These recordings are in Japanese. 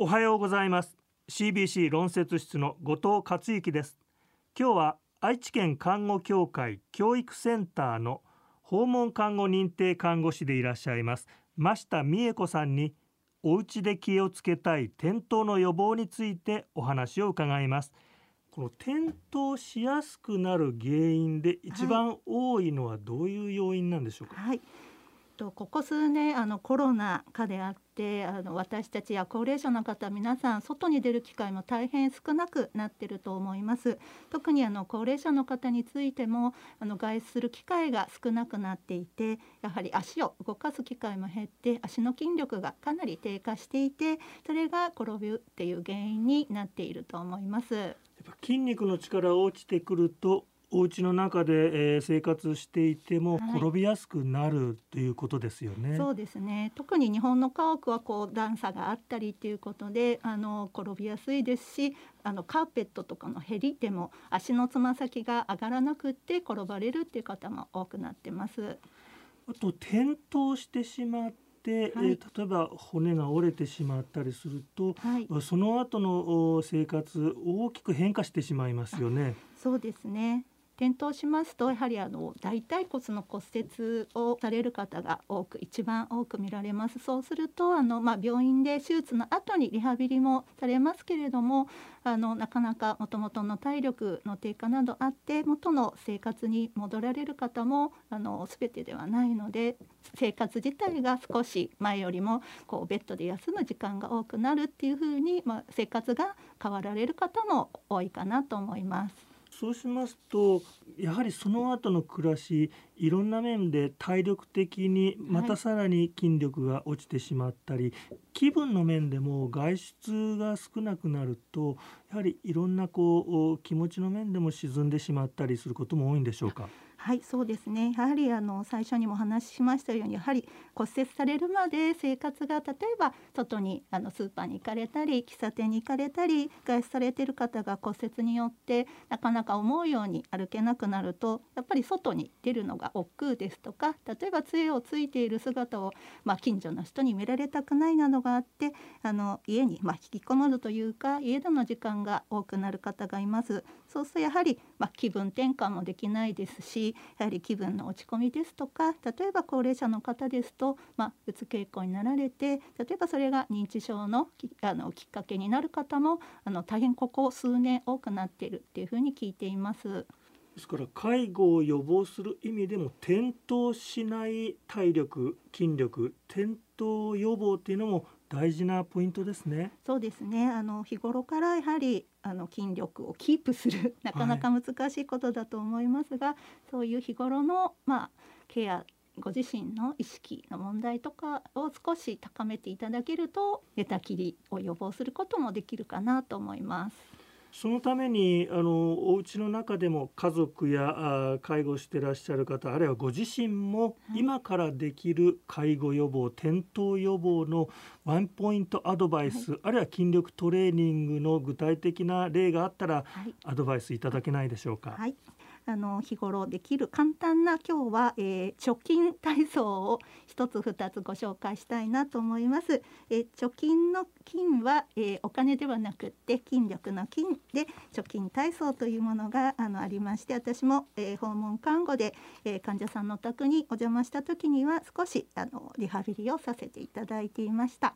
おはようございます。CBC 論説室の後藤克之です。今日は愛知県看護協会教育センターの訪問看護認定看護師でいらっしゃいます増田美恵子さんにお家で気をつけたい転倒の予防についてお話を伺います。この転倒しやすくなる原因で一番多いのはどういう要因なんでしょうか、はい、とここ数年あのコロナ禍であってあの私たちや高齢者の方皆さん外に出る機会も大変少なくなってると思います。特にあの高齢者の方についてもあの外出する機会が少なくなっていてやはり足を動かす機会も減って足の筋力がかなり低下していてそれが転ぶっていう原因になっていると思います。やっぱ筋肉の力落ちてくるとお家の中で、えー、生活していても転びやすくなるということですよね。そうですね。特に日本の家屋はこう段差があったりということで、あの転びやすいですし、あのカーペットとかのへりでも足のつま先が上がらなくって転ばれるっていう方も多くなってます。あと転倒してしまって、はい、えー、例えば骨が折れてしまったりすると、はい、その後の生活大きく変化してしまいますよね。そうですね。転倒しますとやはりあの大腿骨の骨折をされる方が多く一番多く見られますそうするとあの、まあ、病院で手術の後にリハビリもされますけれどもあのなかなかもともとの体力の低下などあって元の生活に戻られる方もあの全てではないので生活自体が少し前よりもこうベッドで休む時間が多くなるっていうふうに、まあ、生活が変わられる方も多いかなと思います。そうしますとやはりその後の暮らしいろんな面で体力的にまたさらに筋力が落ちてしまったり、はい、気分の面でも外出が少なくなるとやはりいろんなこう気持ちの面でも沈んでしまったりすることも多いんでしょうか？はいそうですねやはりあの最初にもお話しましたようにやはり骨折されるまで生活が例えば外にあのスーパーに行かれたり喫茶店に行かれたり外出されてる方が骨折によってなかなか思うように歩けなくなるとやっぱり外に出るのが億劫ですとか例えば杖をついている姿を、まあ、近所の人に見られたくないなどがあってあの家に、まあ、引きこもるというか家での時間が多くなる方がいます。そうするとやはり、まあ、気分転換もできないですしやはり気分の落ち込みですとか例えば高齢者の方ですと、まあ、うつ傾向になられて例えばそれが認知症のあのきっかけになる方もあの大変ここ数年多くなっているっていうふうに聞いています。ですから介護を予防する意味でも転倒しない体力筋力転倒予防っていうのも大事なポイントですね。そうですね。あの日頃からやはりあの筋力をキープする なかなか難しいことだと思いますが、はい、そういう日頃のまあケアご自身の意識の問題とかを少し高めていただけると寝たきりを予防することもできるかなと思います。そのためにあのお家の中でも家族やあ介護してらっしゃる方あるいはご自身も今からできる介護予防、はい、転倒予防のワンポイントアドバイス、はい、あるいは筋力トレーニングの具体的な例があったら、はい、アドバイスいただけないでしょうか？はいあの日頃できる簡単な今日は、えー、貯金体操を一つ二つご紹介したいなと思います。えー、貯金の金は、えー、お金ではなくって筋力の筋で貯金体操というものがあのありまして私も、え訪問看護で、え患者さんのお宅にお邪魔した時には少しあのリハビリをさせていただいていました。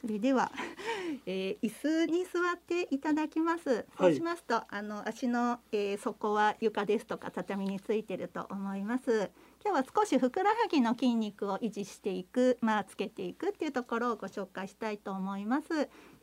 それでは、えー、椅子に座っていただきます。そうしますと、はい、あの足の、えー、底は床ですとか畳についてると思います。今日は少しふくらはぎの筋肉を維持していく、まあつけていくっていうところをご紹介したいと思います。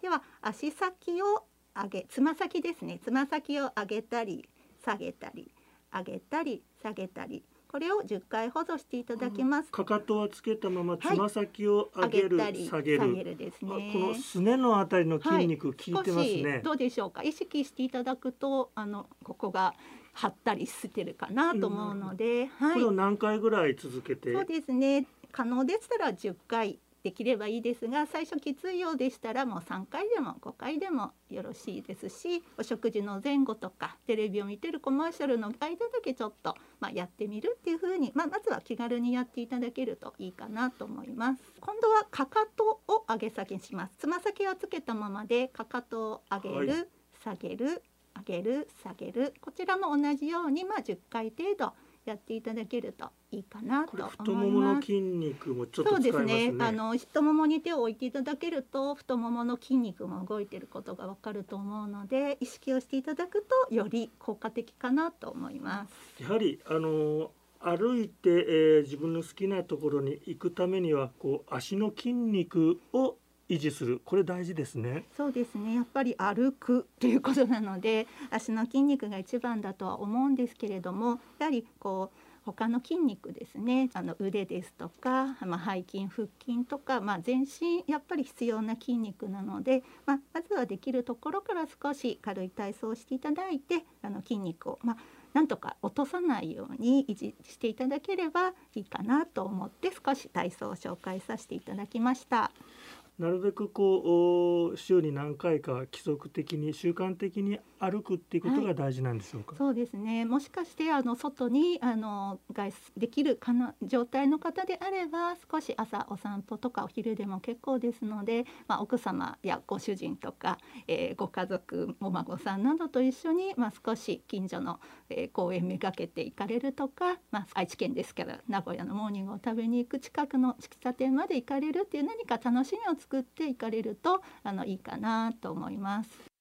では足先を上げ、つま先ですね。つま先を上げたり下げたり上げたり下げたり。これを10回ほどしていただきます。かかとはつけたままつま先を上げる、はい、下げるげるですね。このすねのあたりの筋肉効いてますね、はい、どうでしょうか？意識していただくとあのここが張ったりしてるかなと思うので、はい、これを何回ぐらい続けて？そうですね。可能でしたら10回できればいいですが最初きついようでしたらもう3回でも5回でもよろしいですしお食事の前後とかテレビを見てるコマーシャルの間だけちょっと、まあ、やってみるっていう風に、まあ、まずは気軽にやっていただけるといいかなと思います。今度はかかとを上げ下げします。つま先はつけたままでかかとを上げる、はい。下げる上げる下げる。こちらも同じようにまあ10回程度やっていただけるといいかなとこれ思います。太ももの筋肉もちょっそうと使いますね。ですね。あの太ももに手を置いていただけると太ももの筋肉も動いていることがわかると思うので意識をしていただくとより効果的かなと思います。やはりあの歩いて、えー自分の好きなところに行くためにはこう足の筋肉を維持するこれ大事ですね。そうですね。やっぱり歩くということなので足の筋肉が一番だとは思うんですけれども、やはりこう他の筋肉ですね。あの腕ですとか、まあ、背筋、腹筋とか、まあ、全身やっぱり必要な筋肉なので、まあ、まずはできるところから少し軽い体操をしていただいて、あの筋肉をまあなんとか落とさないように維持していただければいいかなと思って少し体操を紹介させていただきました。なるべくこう週に何回か規則的に習慣的に歩くっていうことが大事なんでしょうか？そうですね。もしかしてあの外にあの外出できるかな状態の方であれば少し朝お散歩とかお昼でも結構ですので、まあ、奥様やご主人とか、えーご家族お孫さんなどと一緒に、まあ、少し近所の、えー公園めがけて行かれるとか、まあ、愛知県ですから名古屋のモーニングを食べに行く近くの喫茶店まで行かれるっていう何か楽しみを作って行かれるとあのいいかなと思います。